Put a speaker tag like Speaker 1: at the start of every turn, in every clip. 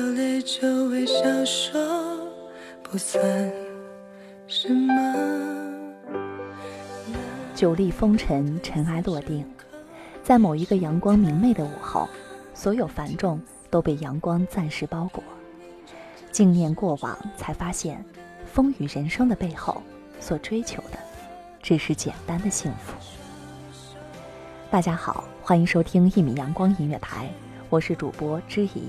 Speaker 1: 流泪就微笑说，不算什么。
Speaker 2: 久历风尘，尘埃落定，在某一个阳光明媚的午后，所有繁重都被阳光暂时包裹。静念过往，才发现，风雨人生的背后，所追求的，只是简单的幸福。大家好，欢迎收听一米阳光音乐台，我是主播知怡。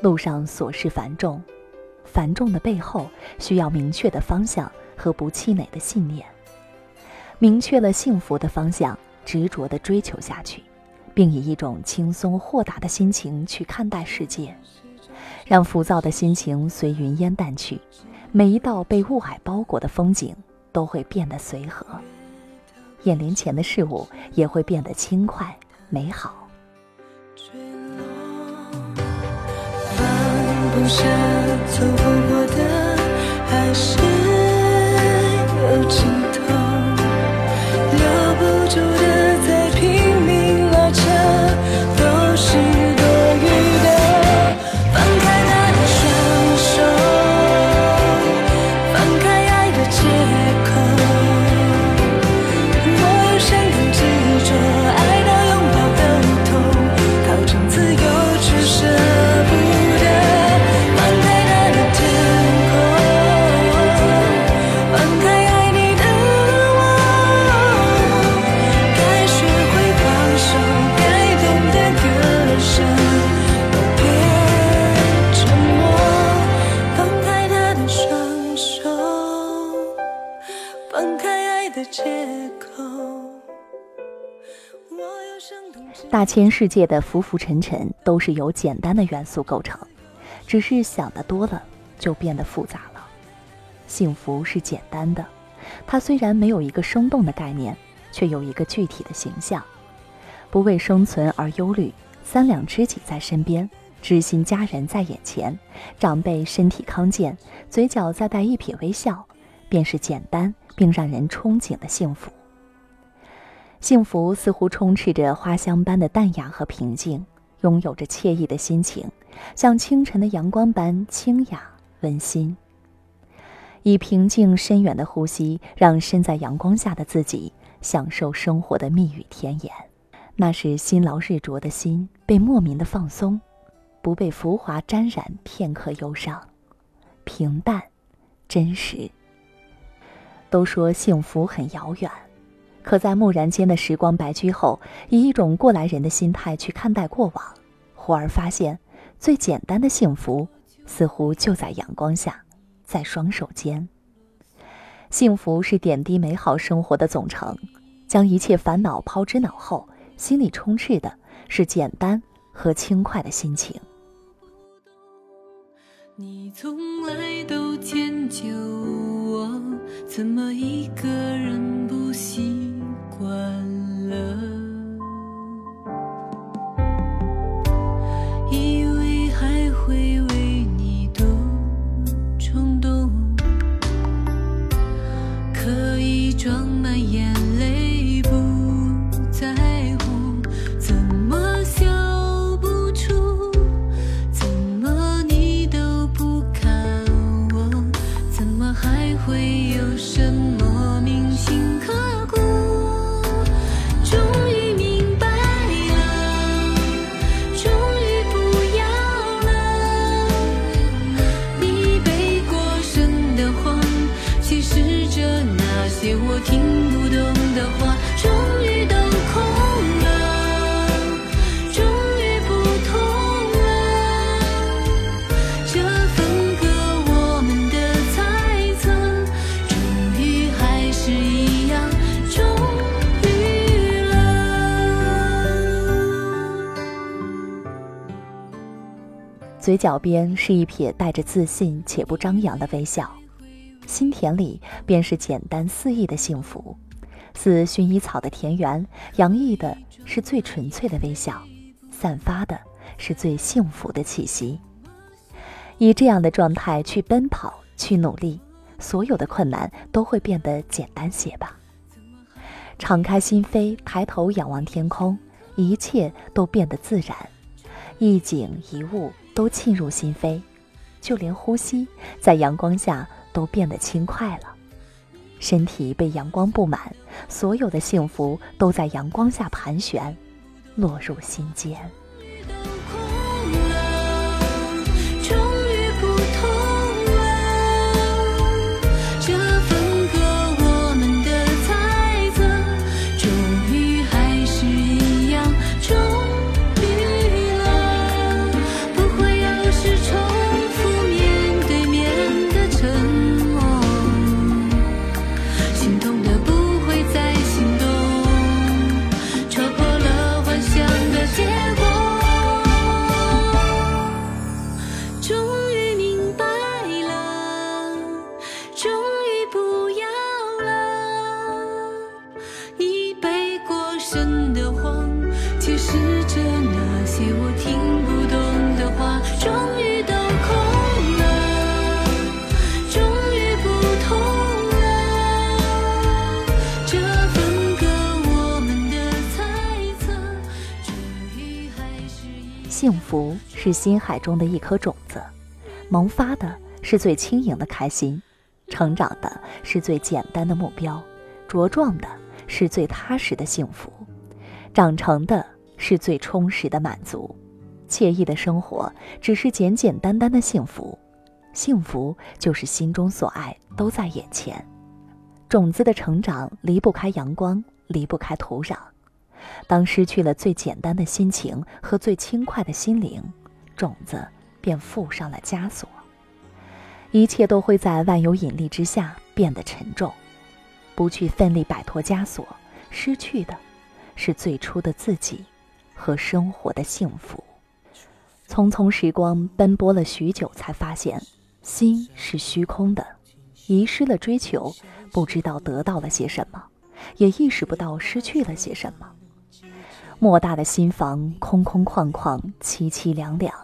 Speaker 2: 路上琐事繁重，繁重的背后需要明确的方向和不气馁的信念。明确了幸福的方向，执着地追求下去，并以一种轻松豁达的心情去看待世界，让浮躁的心情随云烟淡去，每一道被雾霭包裹的风景都会变得随和，眼帘前的事物也会变得轻快美好。
Speaker 1: 下，走不过的，还是有尽
Speaker 2: 大千世界的浮浮沉沉都是由简单的元素构成，只是想的多了就变得复杂了。幸福是简单的，它虽然没有一个生动的概念，却有一个具体的形象。不为生存而忧虑，三两知己在身边，知心家人在眼前，长辈身体康健，嘴角再带一撇微笑，便是简单并让人憧憬的幸福。幸福似乎充斥着花香般的淡雅和平静，拥有着惬意的心情，像清晨的阳光般清雅温馨。以平静深远的呼吸，让身在阳光下的自己享受生活的蜜语甜言。那是辛劳日灼的心被莫名的放松，不不被浮华沾染片刻忧伤，平淡，真实。都说幸福很遥远，可在蓦然间的时光白驹后，以一种过来人的心态去看待过往，忽而发现，最简单的幸福，似乎就在阳光下，在双手间。幸福是点滴美好生活的总成，将一切烦恼抛之脑后，心里充斥的是简单和轻快的心情。
Speaker 1: 你从来都迁就我，怎么一个人不习惯了？以为还会为你多冲动，可以装满眼
Speaker 2: 嘴角边是一撇带着自信且不张扬的微笑，心田里便是简单肆意的幸福，似薰衣草的田园，洋溢的是最纯粹的微笑，散发的是最幸福的气息。以这样的状态去奔跑，去努力，所有的困难都会变得简单些吧。敞开心扉，抬头仰望天空，一切都变得自然，一景一物都沁入心扉，就连呼吸在阳光下都变得轻快了。身体被阳光布满，所有的幸福都在阳光下盘旋，落入心间。福是心海中的一颗种子，萌发的是最轻盈的开心，成长的是最简单的目标，茁壮的是最踏实的幸福，长成的是最充实的满足。惬意的生活只是简简单单的幸福，幸福就是心中所爱都在眼前。种子的成长离不开阳光，离不开土壤。当失去了最简单的心情和最轻快的心灵，种子便附上了枷锁。一切都会在万有引力之下变得沉重。不去奋力摆脱枷锁，失去的，是最初的自己，和生活的幸福。匆匆时光奔波了许久，才发现，心是虚空的，遗失了追求，不知道得到了些什么，也意识不到失去了些什么。莫大的心房空空旷旷，凄凄凉凉，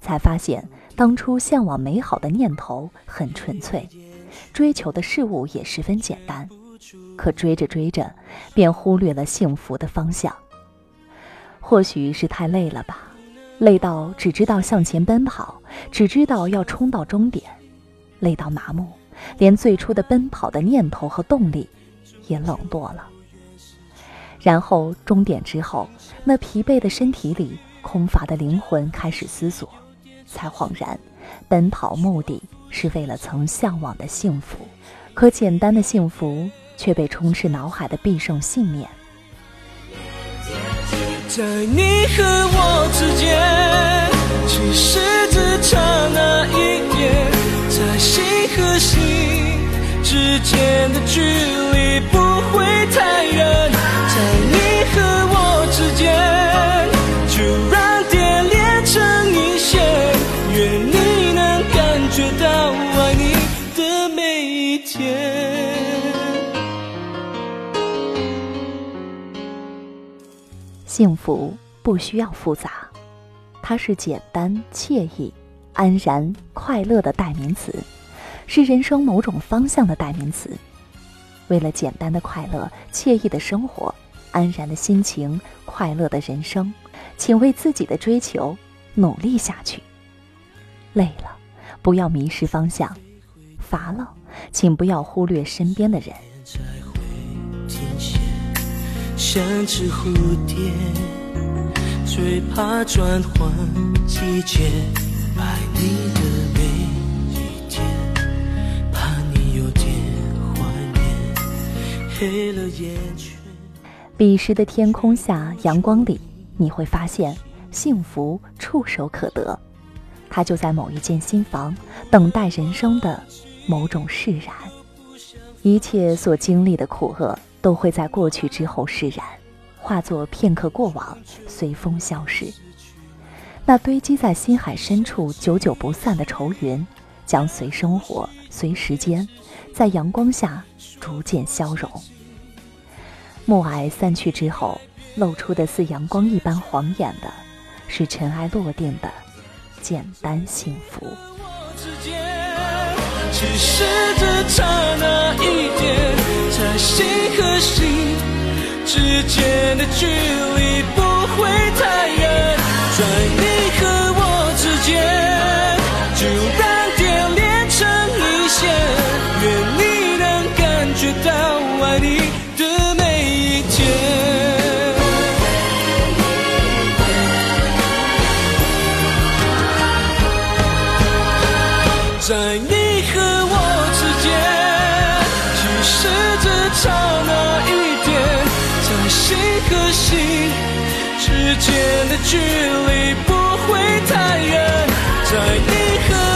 Speaker 2: 才发现当初向往美好的念头很纯粹，追求的事物也十分简单，可追着追着，便忽略了幸福的方向。或许是太累了吧，累到只知道向前奔跑，只知道要冲到终点，累到麻木，连最初的奔跑的念头和动力也冷落了。然后终点之后，那疲惫的身体里空乏的灵魂开始思索，才恍然，奔跑目的是为了曾向往的幸福，可简单的幸福却被充斥脑海的必胜信念。
Speaker 3: 在你和我之间，其实只差那一点，在心和心之间的距离
Speaker 2: 福不需要复杂，它是简单、惬意、安然、快乐的代名词，是人生某种方向的代名词。为了简单的快乐、惬意的生活、安然的心情、快乐的人生，请为自己的追求努力下去。累了，不要迷失方向；乏了，请不要忽略身边的人。
Speaker 3: 像只蝴蝶，最怕转换季节。爱你的每一天，怕你有点怀念，黑了眼圈。
Speaker 2: 彼时的天空下，阳光里，你会发现幸福触手可得，它就在某一间新房，等待人生的某种释然。一切所经历的苦厄。都会在过去之后释然，化作片刻过往，随风消失。那堆积在心海深处、久久不散的愁云，将随生活、随时间，在阳光下逐渐消融。暮霭散去之后，露出的似阳光一般晃眼的，是尘埃落定的简单幸福。
Speaker 3: 只是这刹那一点，心和心之间的距离不会太差那一点，在心和心之间的距离不会太远。在你和